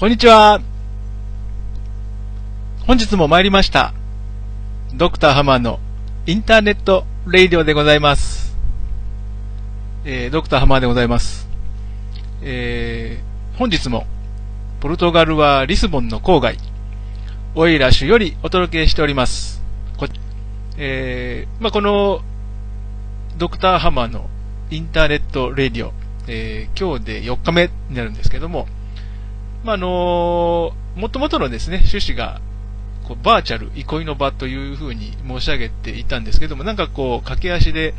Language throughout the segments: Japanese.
こんにちは。本日も参りました。ドクターハマーの Internet Radio でございます。えー、ドクターハマーでございます。えー、本日も、ポルトガルはリスボンの郊外、オエイラスよりお届けしております。こえー、まあ、この、ドクターハマーの Internet Radio、えー、今日で4日目になるんですけども、まあ、のー、もともとのですね、趣旨が、こう、バーチャル、憩いの場というふうに申し上げていたんですけども、なんかこう、駆け足で、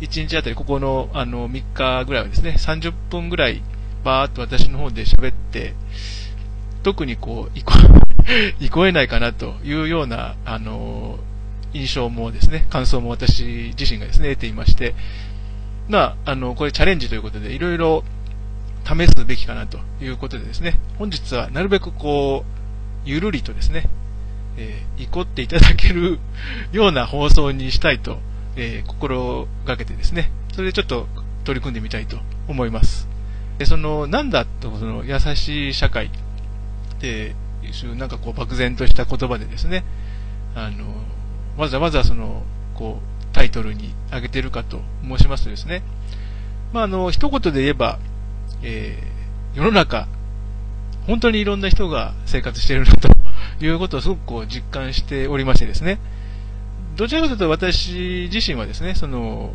1日あたり、ここの、あの、3日ぐらいはですね、30分ぐらい、バーっと私の方で喋って、特にこう、いこ、いこえないかなというような、あのー、印象もですね、感想も私自身がですね、得ていまして、まあ、あの、これチャレンジということで、いろいろ試すべきかなということでですね、本日はなるべくこう、ゆるりとですね、えー、怒っていただけるような放送にしたいと、えー、心がけてですね、それでちょっと取り組んでみたいと思います。で、その、なんだと、その、優しい社会っていう、なんかこう、漠然とした言葉でですね、あの、わざわざその、こう、タイトルに挙げてるかと申しますとですね、まあ、あの、一言で言えば、えー、世の中、本当にいろんな人が生活しているなということをすごくこう実感しておりましてですね、どちらかというと私自身はですね、その、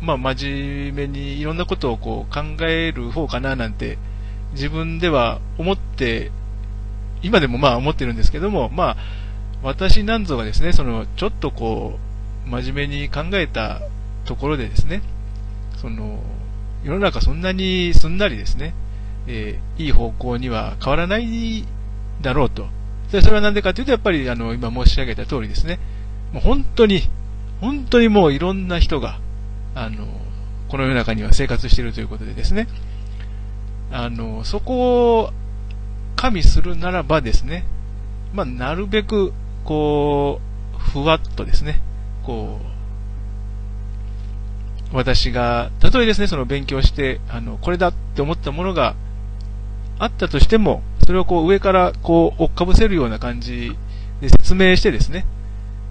まあ、真面目にいろんなことをこう考える方かななんて自分では思って、今でもまあ思ってるんですけども、まあ、私なんぞがですね、その、ちょっとこう、真面目に考えたところでですね、その、世の中そんなにすんなりですね、えー、いい方向には変わらないだろうと。でそれはなんでかというと、やっぱりあの、今申し上げた通りですね、もう本当に、本当にもういろんな人が、あの、この世の中には生活しているということでですね、あの、そこを加味するならばですね、まあ、なるべく、こう、ふわっとですね、こう、私が、たとえですね、その勉強して、あの、これだって思ったものがあったとしても、それをこう上からこう追っかぶせるような感じで説明してですね、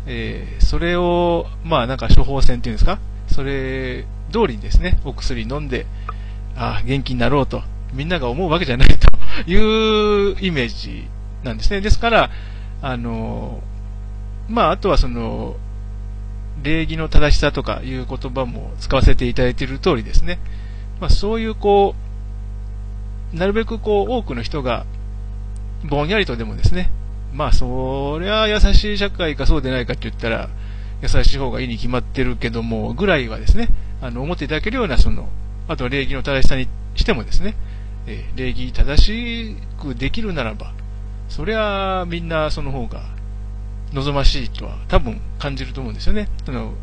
えー、それを、まあなんか処方箋っていうんですか、それ通りにですね、お薬飲んで、ああ、元気になろうと、みんなが思うわけじゃないというイメージなんですね。ですから、あの、まああとはその、礼儀の正しさとかいう言葉も使わせていただいている通りですね。まあそういうこう、なるべくこう多くの人がぼんやりとでもですね、まあそりゃ優しい社会かそうでないかって言ったら優しい方がいいに決まってるけどもぐらいはですね、あの思っていただけるようなその、あとは礼儀の正しさにしてもですね、えー、礼儀正しくできるならば、そりゃみんなその方が望ましいとは多分感じると思うんですよね。その、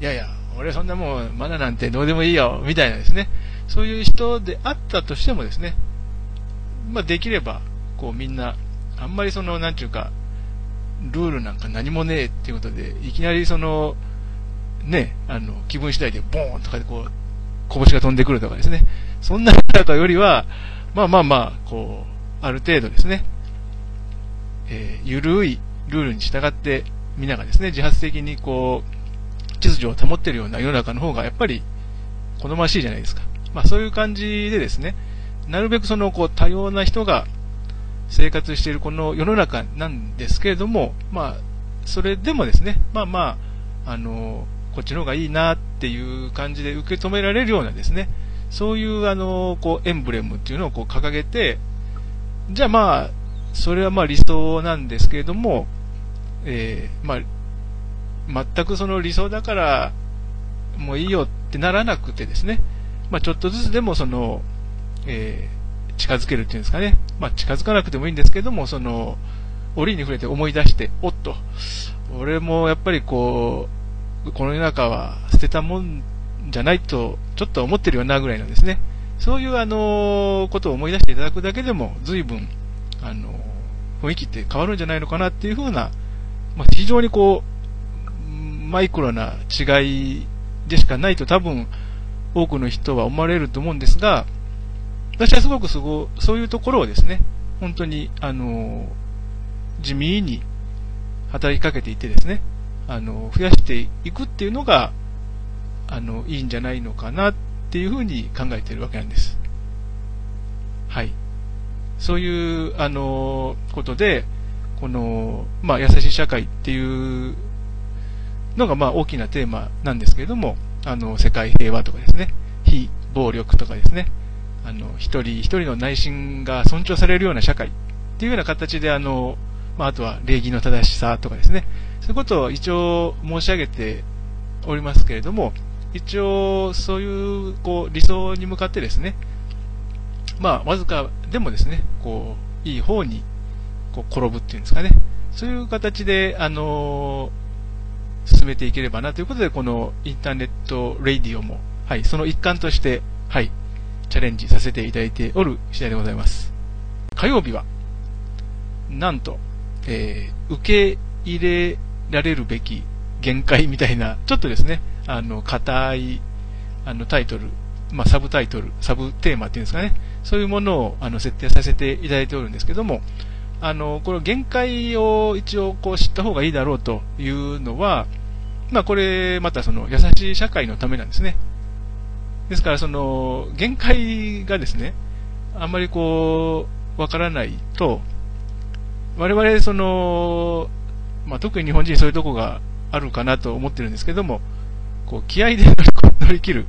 いやいや、俺そんなもうマナなんてどうでもいいよ、みたいなですね。そういう人であったとしてもですね、まあできれば、こうみんな、あんまりその、なんちゅうか、ルールなんか何もねえっていうことで、いきなりその、ね、あの、気分次第でボーンとかでこう、拳が飛んでくるとかですね。そんな中よりは、まあまあまあ、こう、ある程度ですね、えー、ゆるいルールに従って、みながですね、自発的にこう、秩序を保っているような世の中の方がやっぱり好ましいじゃないですか。まあそういう感じでですね、なるべくそのこう多様な人が生活しているこの世の中なんですけれども、まあそれでもですね、まあまあ、あの、こっちの方がいいなっていう感じで受け止められるようなですね、そういうあの、こうエンブレムっていうのをこう掲げて、じゃあまあ、それはまあ理想なんですけれども、えー、まあ、全くその理想だから、もういいよってならなくてですね、まあ、ちょっとずつでもその、えー、近づけるっていうんですかね、まあ、近づかなくてもいいんですけども、その、折に触れて思い出して、おっと、俺もやっぱりこう、この世の中は捨てたもんじゃないと、ちょっと思ってるよなぐらいなんですね。そういうあの、ことを思い出していただくだけでも、随分、あの、雰囲気って変わるんじゃないのかなっていうふうな、まあ、非常にこう、マイクロな違いでしかないと多分、多くの人は思われると思うんですが、私はすごくすごそういうところをですね、本当に、あの、地味に働きかけていてですね、あの、増やしていくっていうのが、あの、いいんじゃないのかなっていうふうに考えているわけなんです。はい。そういう、あの、ことで、この、まあ、優しい社会っていうのが、まあ、大きなテーマなんですけれども、あの、世界平和とかですね、非暴力とかですね、あの、一人一人の内心が尊重されるような社会っていうような形で、あの、まあ、あとは礼儀の正しさとかですね、そういうことを一応申し上げておりますけれども、一応そういう、こう、理想に向かってですね、まあ、わずかでもですね、こう、いい方に、こう、転ぶっていうんですかね。そういう形で、あのー、進めていければなということで、このインターネットレディオも、はい、その一環として、はい、チャレンジさせていただいておる次第でございます。火曜日は、なんと、えー、受け入れられるべき限界みたいな、ちょっとですね、あの、硬い、あの、タイトル、まあ、サブタイトル、サブテーマっていうんですかね、そういうものをあの設定させていただいておるんですけども、あの、この限界を一応こう知った方がいいだろうというのは、まあこれまたその優しい社会のためなんですね。ですからその限界がですね、あんまりこう、わからないと、我々その、まあ特に日本人そういうとこがあるかなと思ってるんですけども、こう気合で乗り切る、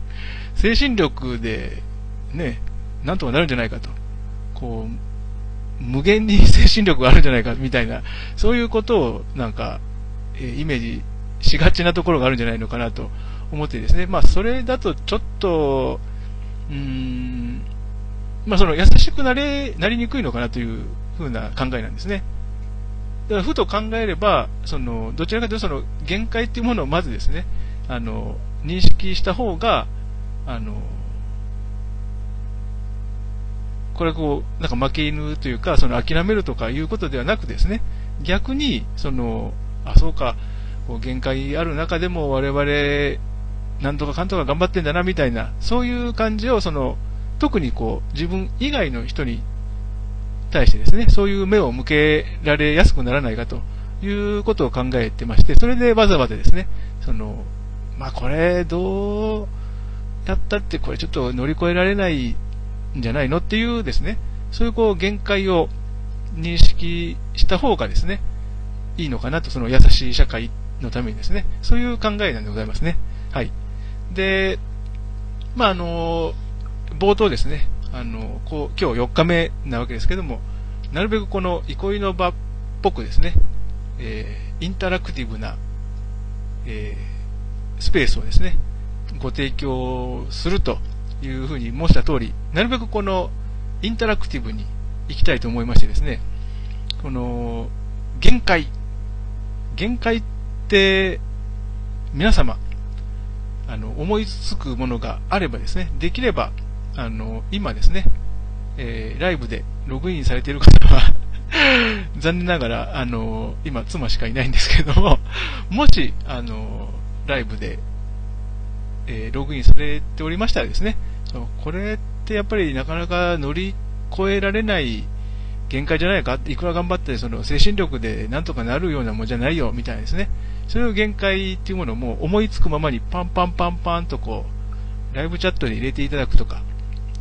精神力でね、なんとかなるんじゃないかと。こう、無限に精神力があるんじゃないかみたいな、そういうことをなんか、えイメージしがちなところがあるんじゃないのかなと思ってですね。まあ、それだとちょっと、うーん、まあ、その優しくなれ、なりにくいのかなというふうな考えなんですね。だから、ふと考えれば、その、どちらかというとその、限界っていうものをまずですね、あの、認識した方が、あの、これはこう、なんか負け犬というか、その諦めるとかいうことではなくですね、逆に、その、あ、そうか、こう限界ある中でも我々、なんとかかんとか頑張ってんだな、みたいな、そういう感じを、その、特にこう、自分以外の人に対してですね、そういう目を向けられやすくならないかということを考えてまして、それでわざわざですね、その、まあこれ、どうやったってこれちょっと乗り越えられないんじゃないのっていうですね、そういうこう限界を認識した方がですね、いいのかなと、その優しい社会のためにですね、そういう考えなんでございますね。はい。で、まあ、あの、冒頭ですね、あの、こう、今日4日目なわけですけども、なるべくこの憩いの場っぽくですね、えー、インタラクティブな、えー、スペースをですね、ご提供するというふうに申した通り、なるべくこのインタラクティブに行きたいと思いましてですね、この限界、限界って皆様、あの、思いつくものがあればですね、できれば、あの、今ですね、えー、ライブでログインされている方は 残念ながら、あの、今、妻しかいないんですけども、もし、あの、ライブでえー、ログインされておりましたらですね、これってやっぱりなかなか乗り越えられない限界じゃないか、いくら頑張ってその精神力でなんとかなるようなもんじゃないよ、みたいなですね。そういう限界っていうものも思いつくままにパンパンパンパンとこう、ライブチャットに入れていただくとか。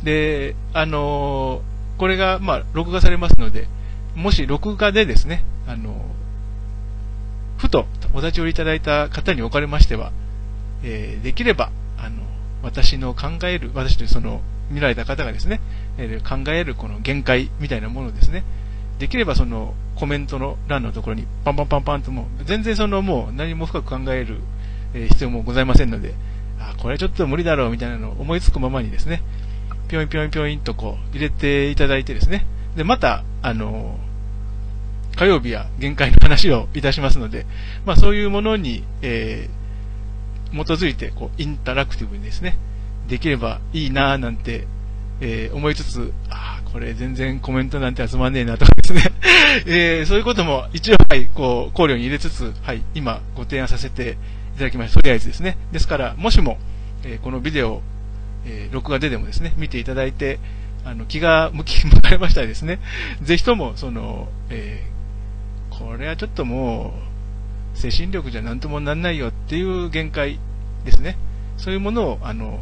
で、あのー、これが、まあ、録画されますので、もし録画でですね、あのー、ふとお立ち寄りいただいた方におかれましては、えー、できれば、私の考える、私というその、見られた方がですね、え、考えるこの限界みたいなものですね、できればそのコメントの欄のところにパンパンパンパンともう全然そのもう何も深く考える、必要もございませんので、あ、これちょっと無理だろうみたいなのを思いつくままにですね、ぴょんぴょんぴょんとこう入れていただいてですね、で、また、あの火曜日は限界の話をいたしますので、まあそういうものに、えー基づいて、こう、インタラクティブにですね、できればいいなぁなんて、えー、思いつつ、あこれ全然コメントなんて集まんねえなとかですね、えー、そういうことも一応、はい、こう、考慮に入れつつ、はい、今ご提案させていただきました。とりあえずですね。ですから、もしも、えー、このビデオ、えー、録画ででもですね、見ていただいて、あの、気が向き、向かれましたらですね、ぜひとも、その、えー、これはちょっともう、精神力じゃ何ともなんないよっていう限界ですね。そういうものを、あの、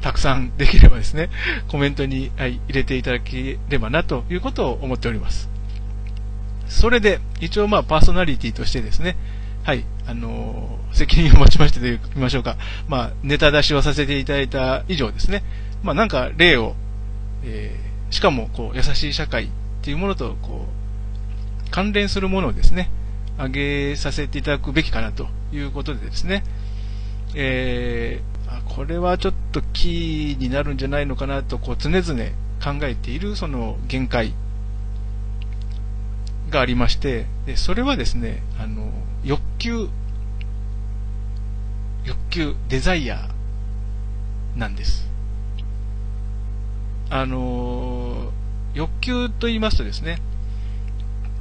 たくさんできればですね、コメントに、はい、入れていただければなということを思っております。それで、一応まあパーソナリティとしてですね、はい、あのー、責任を持ちましてと言いましょうか、まあ、ネタ出しをさせていただいた以上ですね、まあなんか例を、えー、しかもこう優しい社会っていうものとこう関連するものをですね、挙げさせていただくべきかなということでですね、えー、これはちょっとキーになるんじゃないのかなとこう常々考えているその限界がありまして、でそれはですね、あの、欲求、欲求、デザイアなんです。あの欲求と言いますとですね、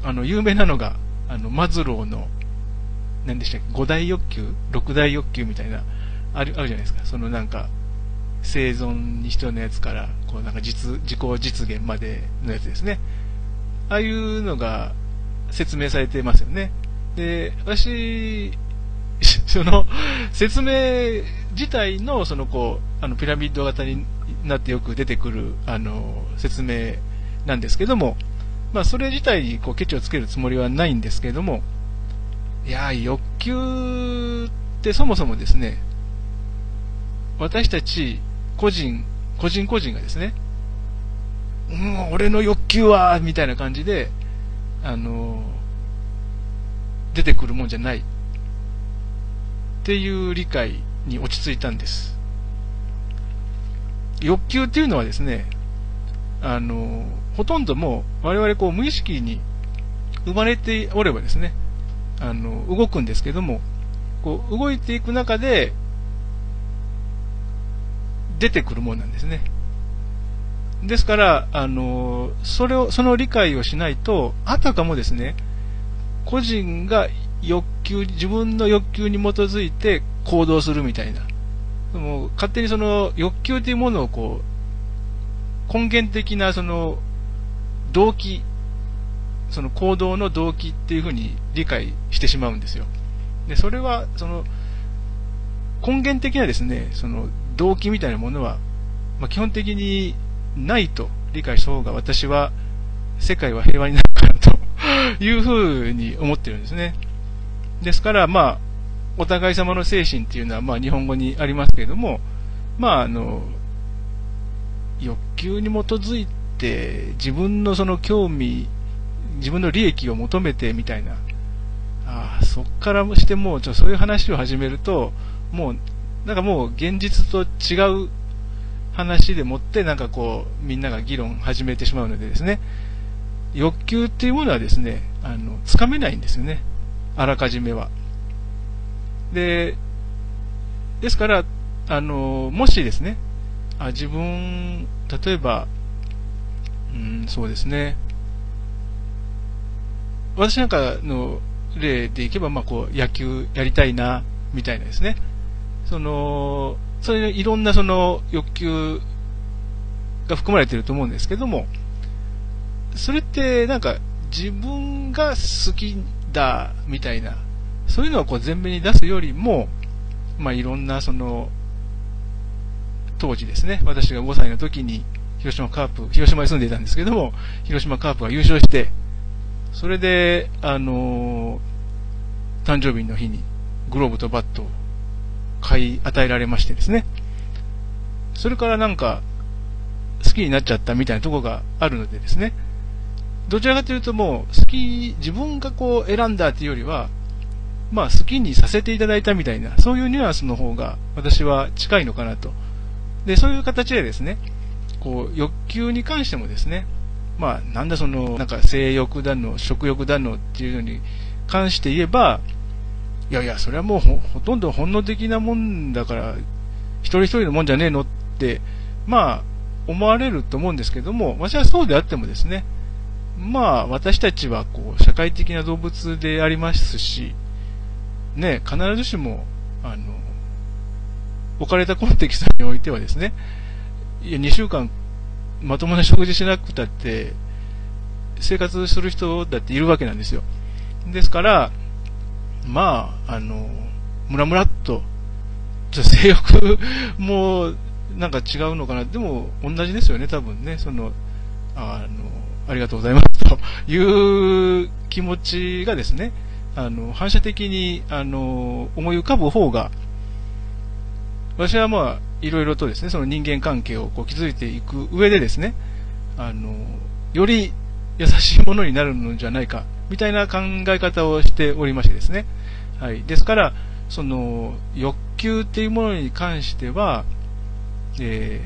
あの、有名なのが、あの、マズローの、何でしたっけ、5大欲求 ?6 大欲求みたいな、ある、あるじゃないですか。そのなんか、生存に必要なやつから、こうなんか実、自己実現までのやつですね。ああいうのが説明されてますよね。で、私、その、説明自体の、そのこう、あの、ピラミッド型になってよく出てくる、あの、説明なんですけども、まあ、それ自体にこう、ケチをつけるつもりはないんですけれども、いや欲求ってそもそもですね、私たち個人、個人個人がですね、うん、俺の欲求は、みたいな感じで、あの、出てくるもんじゃない。っていう理解に落ち着いたんです。欲求っていうのはですね、あの、ほとんどもう我々こう無意識に生まれておればですね、あの、動くんですけども、こう動いていく中で出てくるものなんですね。ですから、あの、それを、その理解をしないと、あたかもですね、個人が欲求、自分の欲求に基づいて行動するみたいな。もう勝手にその欲求というものをこう、根源的なその動機、その行動の動機っていうふうに理解してしまうんですよ。で、それは、その、根源的なですね、その動機みたいなものは、まあ、基本的にないと理解した方が私は世界は平和になるかなというふうに思ってるんですね。ですから、まあ、お互い様の精神っていうのは、まあ、日本語にありますけれども、まあ、あの、欲求に基づいて、自分のその興味、自分の利益を求めてみたいな、あ、そっからしてもう、ちょそういう話を始めると、もう、なんかもう現実と違う話でもって、なんかこう、みんなが議論始めてしまうのでですね、欲求っていうものはですね、あの、つかめないんですよね。あらかじめは。で、ですから、あの、もしですね、あ自分、例えば、うん、そうですね、私なんかの例でいけば、まあ、こう、野球やりたいな、みたいなですね、その、それいろんなその欲求が含まれていると思うんですけども、それってなんか自分が好きだみたいな、そういうのをこう前面に出すよりも、まあいろんなその、当時ですね、私が5歳の時に広島カープ、広島に住んでいたんですけども、広島カープが優勝して、それで、あのー、誕生日の日にグローブとバットを買い与えられましてですね、それからなんか、好きになっちゃったみたいなところがあるのでですね、どちらかというともう、好き、自分がこう選んだっていうよりは、まあ好きにさせていただいたみたいな、そういうニュアンスの方が私は近いのかなと。で、そういう形でですね、こう、欲求に関してもですね、まあ、なんだその、なんか性欲だの、食欲だのっていうのに関して言えば、いやいや、それはもうほとんど本能的なもんだから、一人一人のもんじゃねえのって、まあ、思われると思うんですけども、私はそうであってもですね、まあ、私たちはこう、社会的な動物でありますし、ね、必ずしも、あの、置かれたコンテキストにおいてはですね、いや、2週間まともな食事しなくたって、生活する人だっているわけなんですよ。ですから、まあ、あの、ムラムラっと、性欲もなんか違うのかな。でも、同じですよね、多分ね。その、あの、ありがとうございますという気持ちがですね、あの、反射的に、あの、思い浮かぶ方が、私はまあ、いろいろとですね、その人間関係をこう築いていく上でですね、あの、より優しいものになるのじゃないか、みたいな考え方をしておりましてですね。はい。ですから、その、欲求っていうものに関しては、え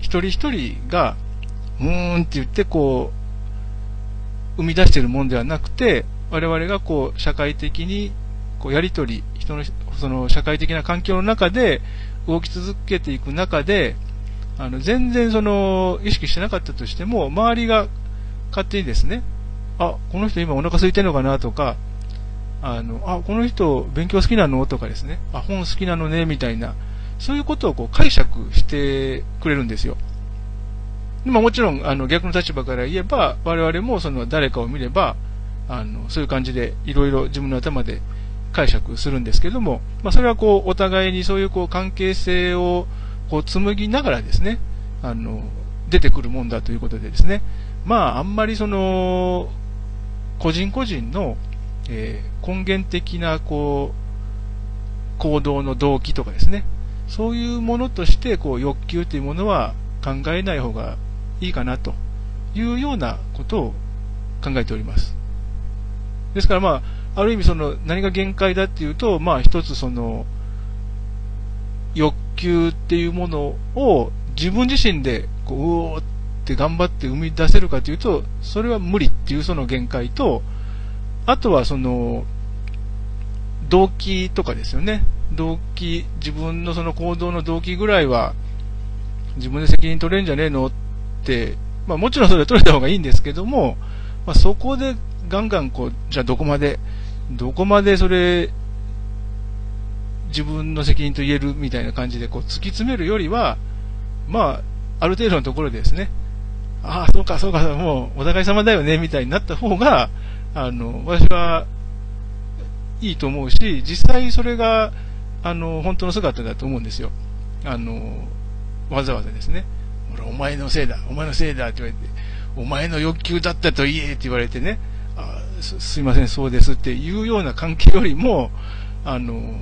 ー、一人一人が、うーんって言ってこう、生み出しているものではなくて、我々がこう、社会的に、こう、やりとり、人の、その、社会的な環境の中で、動き続けていく中で、あの、全然その、意識してなかったとしても、周りが勝手にですね、あ、この人今お腹空いてるのかなとか、あの、あ、この人勉強好きなのとかですね、あ、本好きなのね、みたいな、そういうことをこう解釈してくれるんですよ。まあもちろん、あの、逆の立場から言えば、我々もその誰かを見れば、あの、そういう感じでいろいろ自分の頭で解釈するんですけども、まあそれはこう、お互いにそういうこう関係性をこう紡ぎながらですね、あの、出てくるもんだということでですね、まああんまりその、個人個人の、えー、根源的なこう、行動の動機とかですね、そういうものとして、こう、欲求というものは考えない方がいいかなというようなことを考えております。ですからまあ、ある意味その何が限界だっていうと、まあ一つその欲求っていうものを自分自身でこう、うおーって頑張って生み出せるかというと、それは無理っていうその限界と、あとはその、動機とかですよね。動機、自分のその行動の動機ぐらいは、自分で責任取れんじゃねえのって、まあもちろんそれは取れた方がいいんですけども、まあそこでガンガンこう、じゃあどこまで、どこまでそれ、自分の責任と言えるみたいな感じでこう突き詰めるよりは、まあ、ある程度のところでですね、ああ、そうか、そうか、もうお互い様だよね、みたいになった方が、あの、私はいいと思うし、実際それが、あの、本当の姿だと思うんですよ。あの、わざわざですね。ほら、お前のせいだ、お前のせいだって言われて、お前の欲求だったと言えって言われてね、すすいません、そうですっていうような関係よりも、あの、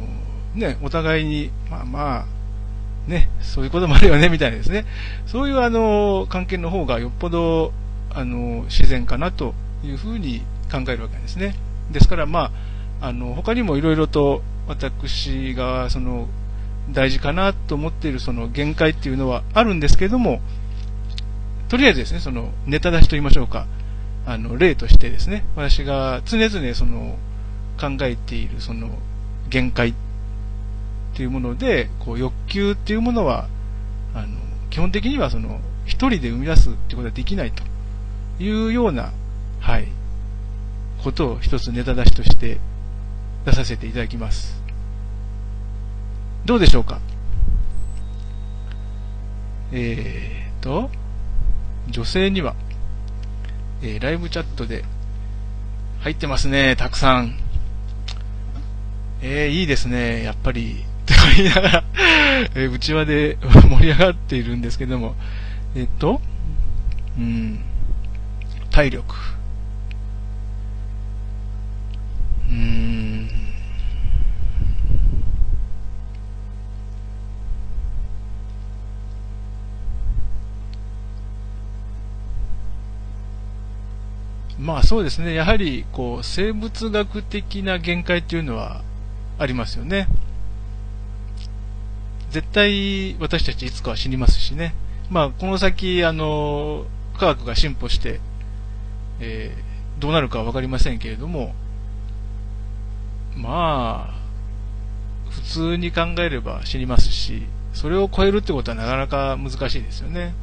ね、お互いに、まあまあ、ね、そういうこともあるよね、みたいなですね。そういうあの、関係の方がよっぽど、あの、自然かなというふうに考えるわけですね。ですからまあ、あの、他にもいろいろと私がその大事かなと思っているその限界っていうのはあるんですけども、とりあえずですね、そのネタ出しと言いましょうか、あの、例としてですね、私が常々その考えているその限界っていうもので、こう欲求っていうものは、あの、基本的にはその一人で生み出すってことはできないというような、はい、ことを一つネタ出しとして出させていただきます。どうでしょうか？えーと、女性には、えー、ライブチャットで入ってますね、たくさん。えー、いいですね、やっぱり、と言いながらえー、内輪で 盛り上がっているんですけども、えっと、うん、体力。うーん。まあそうですね。やはり、こう、生物学的な限界っていうのはありますよね。絶対私たちいつかは死にますしね。まあこの先、あの、科学が進歩して、えーどうなるかはわかりませんけれども、まあ、普通に考えれば死にますし、それを超えるってことはなかなか難しいですよね。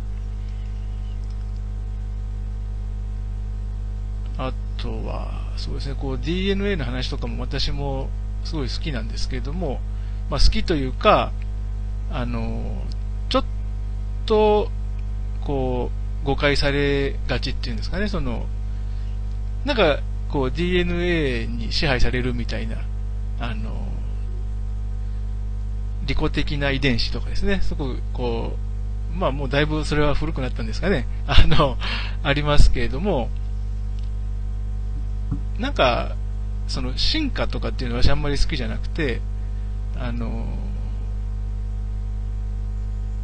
あとは、そうですね、こう DNA の話とかも私もすごい好きなんですけれども、まあ好きというか、あの、ちょっと、こう、誤解されがちっていうんですかね、その、なんか、こう DNA に支配されるみたいな、あの、利己的な遺伝子とかですね、すごくこう、まあもうだいぶそれは古くなったんですかね、あの、ありますけれども、なんか、その進化とかっていうのは私あんまり好きじゃなくて、あの、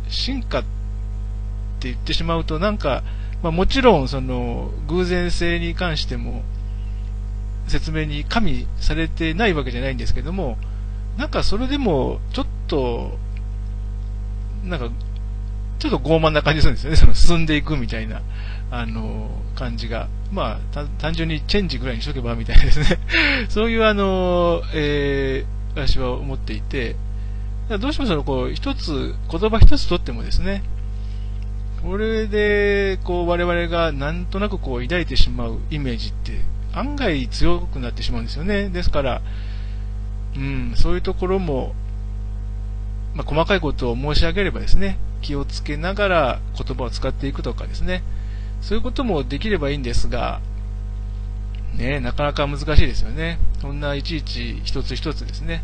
進化って言ってしまうとなんか、まあもちろんその偶然性に関しても説明に加味されてないわけじゃないんですけども、なんかそれでもちょっと、なんか、ちょっと傲慢な感じするんですよね。その進んでいくみたいな、あの、感じが。まあ、単純にチェンジぐらいにしとけばみたいなですね。そういうあの、えー、私は思っていて、どうしてもその、こう、一つ、言葉一つとってもですね、これで、こう、我々がなんとなくこう、抱いてしまうイメージって、案外強くなってしまうんですよね。ですから、うん、そういうところも、まあ、細かいことを申し上げればですね、気をつけながら言葉を使っていくとかですね、そういうこともできればいいんですが、ね、なかなか難しいですよね。そんないちいち一つ一つですね、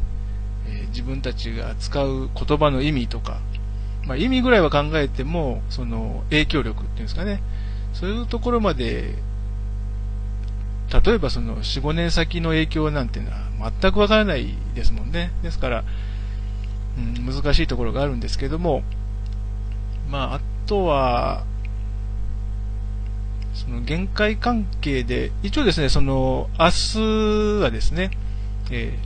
えー、自分たちが使う言葉の意味とか、まあ、意味ぐらいは考えても、その影響力っていうんですかね、そういうところまで、例えばその4、5年先の影響なんていうのは全くわからないですもんね。ですから、うん、難しいところがあるんですけども、まあ、あとは、その限界関係で、一応ですね、その、明日はですね、え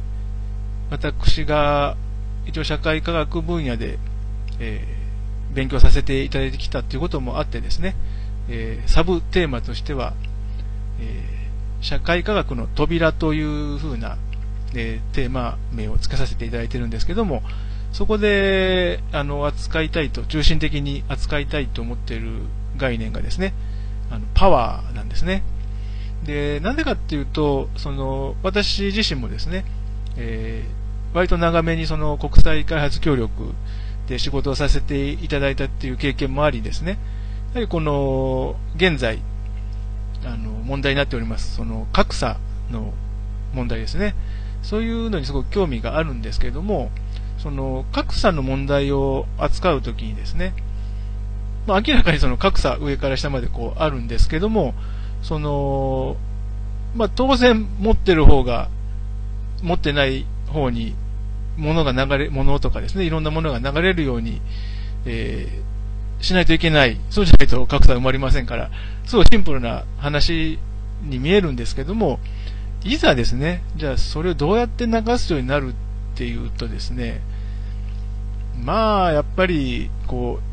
ー、私が、一応社会科学分野で、えー、勉強させていただいてきたということもあってですね、えー、サブテーマとしては、え社会科学の扉というふうな、えテーマ名を付けさせていただいてるんですけども、そこで、あの、扱いたいと、中心的に扱いたいと思っている概念がですね、あの、パワーなんですね。で、なんでかっていうと、その、私自身もですね、えー、割と長めにその国際開発協力で仕事をさせていただいたっていう経験もありですね、やはりこの、現在、あの、問題になっております、その、格差の問題ですね。そういうのにすごく興味があるんですけれども、その、格差の問題を扱うときにですね、まあ、明らかにその格差上から下までこうあるんですけども、その、まあ、当然持ってる方が、持ってない方に物が流れ、物とかですね、いろんなものが流れるように、えー、しないといけない。そうじゃないと格差生まれませんから、すごいシンプルな話に見えるんですけども、いざですね、じゃあそれをどうやって流すようになるっていうとですね、まあ、やっぱり、こう、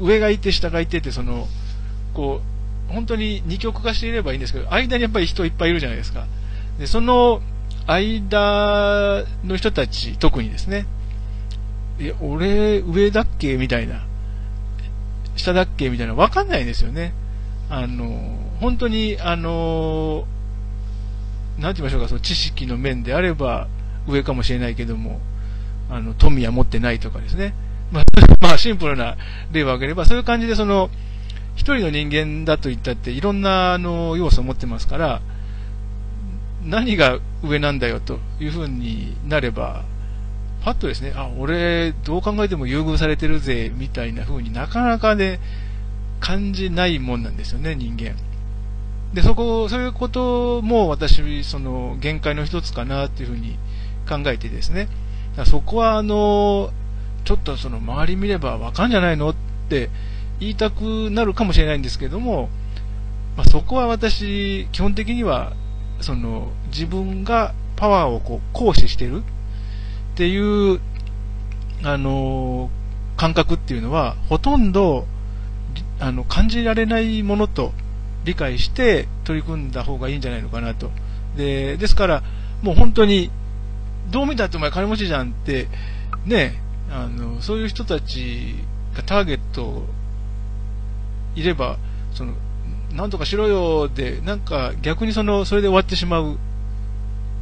上がいて下がいてって、その、こう、本当に二極化していればいいんですけど、間にやっぱり人いっぱいいるじゃないですか。で、その間の人たち、特にですね、え、俺、上だっけ？みたいな、下だっけ？みたいな、わかんないですよね。あの、本当に、あの、なんて言いましょうか、その知識の面であれば上かもしれないけども、あの、富は持ってないとかですね。まあ、まあ、シンプルな例を挙げれば、そういう感じで、その、一人の人間だと言ったって、いろんな、あの、要素を持ってますから、何が上なんだよというふうになれば、パッとですね、あ、俺、どう考えても優遇されてるぜ、みたいな風になかなかね、感じないもんなんですよね、人間。で、そこ、そういうことも私、その、限界の一つかな、っていうふうに考えてですね、そこは、あの、ちょっとその周り見ればわかんじゃないのって言いたくなるかもしれないんですけども、まあ、そこは私、基本的には、その、自分がパワーをこう行使してるっていう、あの、感覚っていうのは、ほとんど、あの、感じられないものと理解して取り組んだ方がいいんじゃないのかなと。で、ですから、もう本当に、どう見たってお前金持ちじゃんって、ね、あの、そういう人たちがターゲットいれば、その、なんとかしろよで、なんか逆にその、それで終わってしまう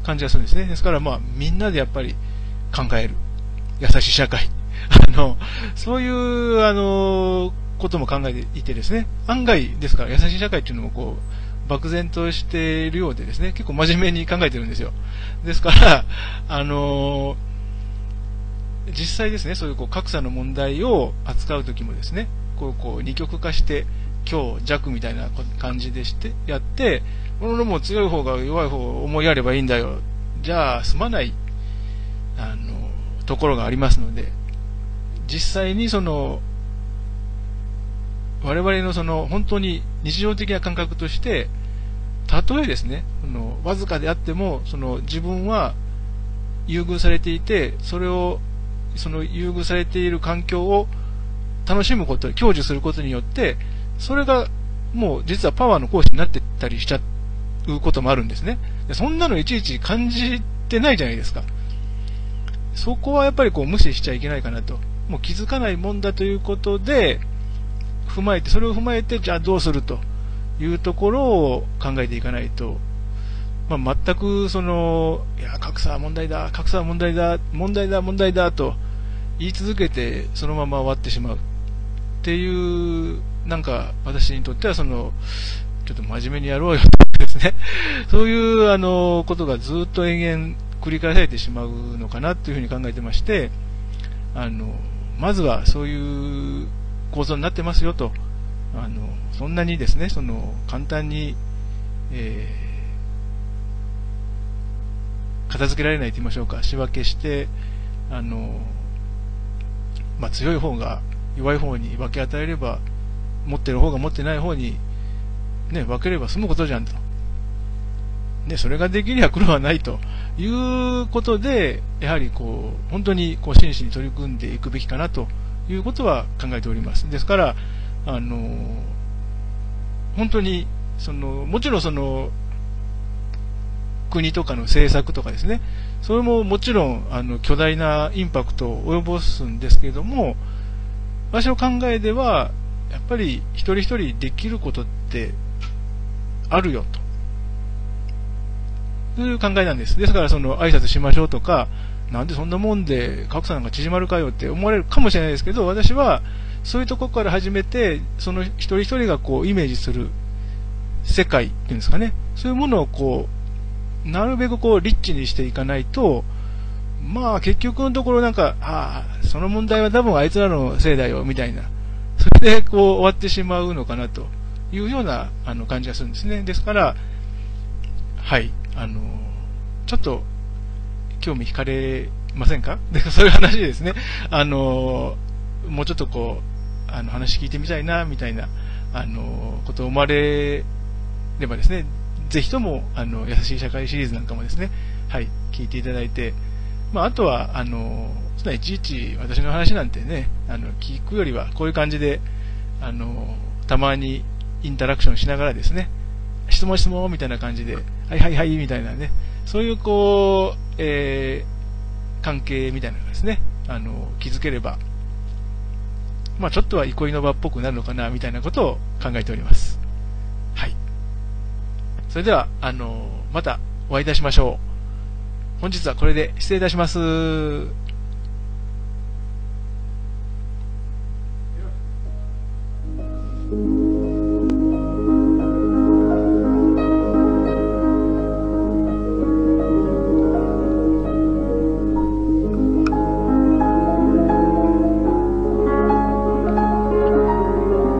感じがするんですね。ですからまあ、みんなでやっぱり考える。優しい社会。あの、そういう、あの、ことも考えていてですね、案外ですから優しい社会っていうのもこう、漠然としているようでですね、結構真面目に考えてるんですよ。ですから、あの、実際ですね、そういうこう格差の問題を扱うときもですね、こう、こう二極化して、強弱みたいな感じでしてやって、このも強い方が弱い方を思いやればいいんだよ。じゃあ済まない、あの、ところがありますので、実際にその、我々のその本当に日常的な感覚として、たとえですね、そのわずかであっても、その自分は優遇されていて、それを、その優遇されている環境を楽しむこと、享受することによって、それがもう実はパワーの講師になってったりしちゃうこともあるんですね。そんなのいちいち感じてないじゃないですか。そこはやっぱりこう無視しちゃいけないかなと。もう気づかないもんだということで、踏まえて、それを踏まえて、じゃあどうするというところを考えていかないと、まあ、全くその、いや、格差は問題だ、格差は問題だ、問題だ、問題だと言い続けて、そのまま終わってしまうっていうなんか私にとってはその、ちょっと真面目にやろうよですね。そういうあのことがずっと延々繰り返されてしまうのかなというふうに考えてまして、あの、まずはそういう構造になってますよと、あの、そんなにですね、その、簡単に、えー、片付けられないと言いましょうか、仕分けして、あの、まあ、強い方が弱い方に分け与えれば、持ってる方が持ってない方に、ね、分ければ済むことじゃんと。ね、それができりゃ苦労はないということで、やはりこう、本当にこう真摯に取り組んでいくべきかなということは考えております。ですから、あの、本当に、その、もちろんその、国とかの政策とかですね、それももちろん、あの、巨大なインパクトを及ぼすんですけれども、私の考えでは、やっぱり一人一人できることってあるよと。いう考えなんです。ですからその挨拶しましょうとか、なんでそんなもんで格差なんか縮まるかよって思われるかもしれないですけど、私はそういうところから始めて、その一人一人がこうイメージする世界っていうんですかね。そういうものをこう、なるべくこうリッチにしていかないと、まあ結局のところなんか、ああ、その問題は多分あいつらのせいだよ、みたいな。それでこう終わってしまうのかなというようなあの感じがするんですね。ですから、はい、あの、ちょっと興味惹かれませんか？でそういう話ですね。あの、もうちょっとこう、あの話聞いてみたいな、みたいな、あの、ことを思われればですね、ぜひとも、あの、優しい社会シリーズなんかもですね、はい、聞いていただいて、まあ、あとは、あの、そんないちいち私の話なんてね、あの、聞くよりは、こういう感じで、あの、たまにインタラクションしながらですね、質問質問みたいな感じで、はいはいはいみたいなね、そういうこう、えー、関係みたいなのがですね、あの、気づければ、まあちょっとは憩いの場っぽくなるのかな、みたいなことを考えております。それでは、あの、またお会いいたしましょう。本日はこれで失礼いたします。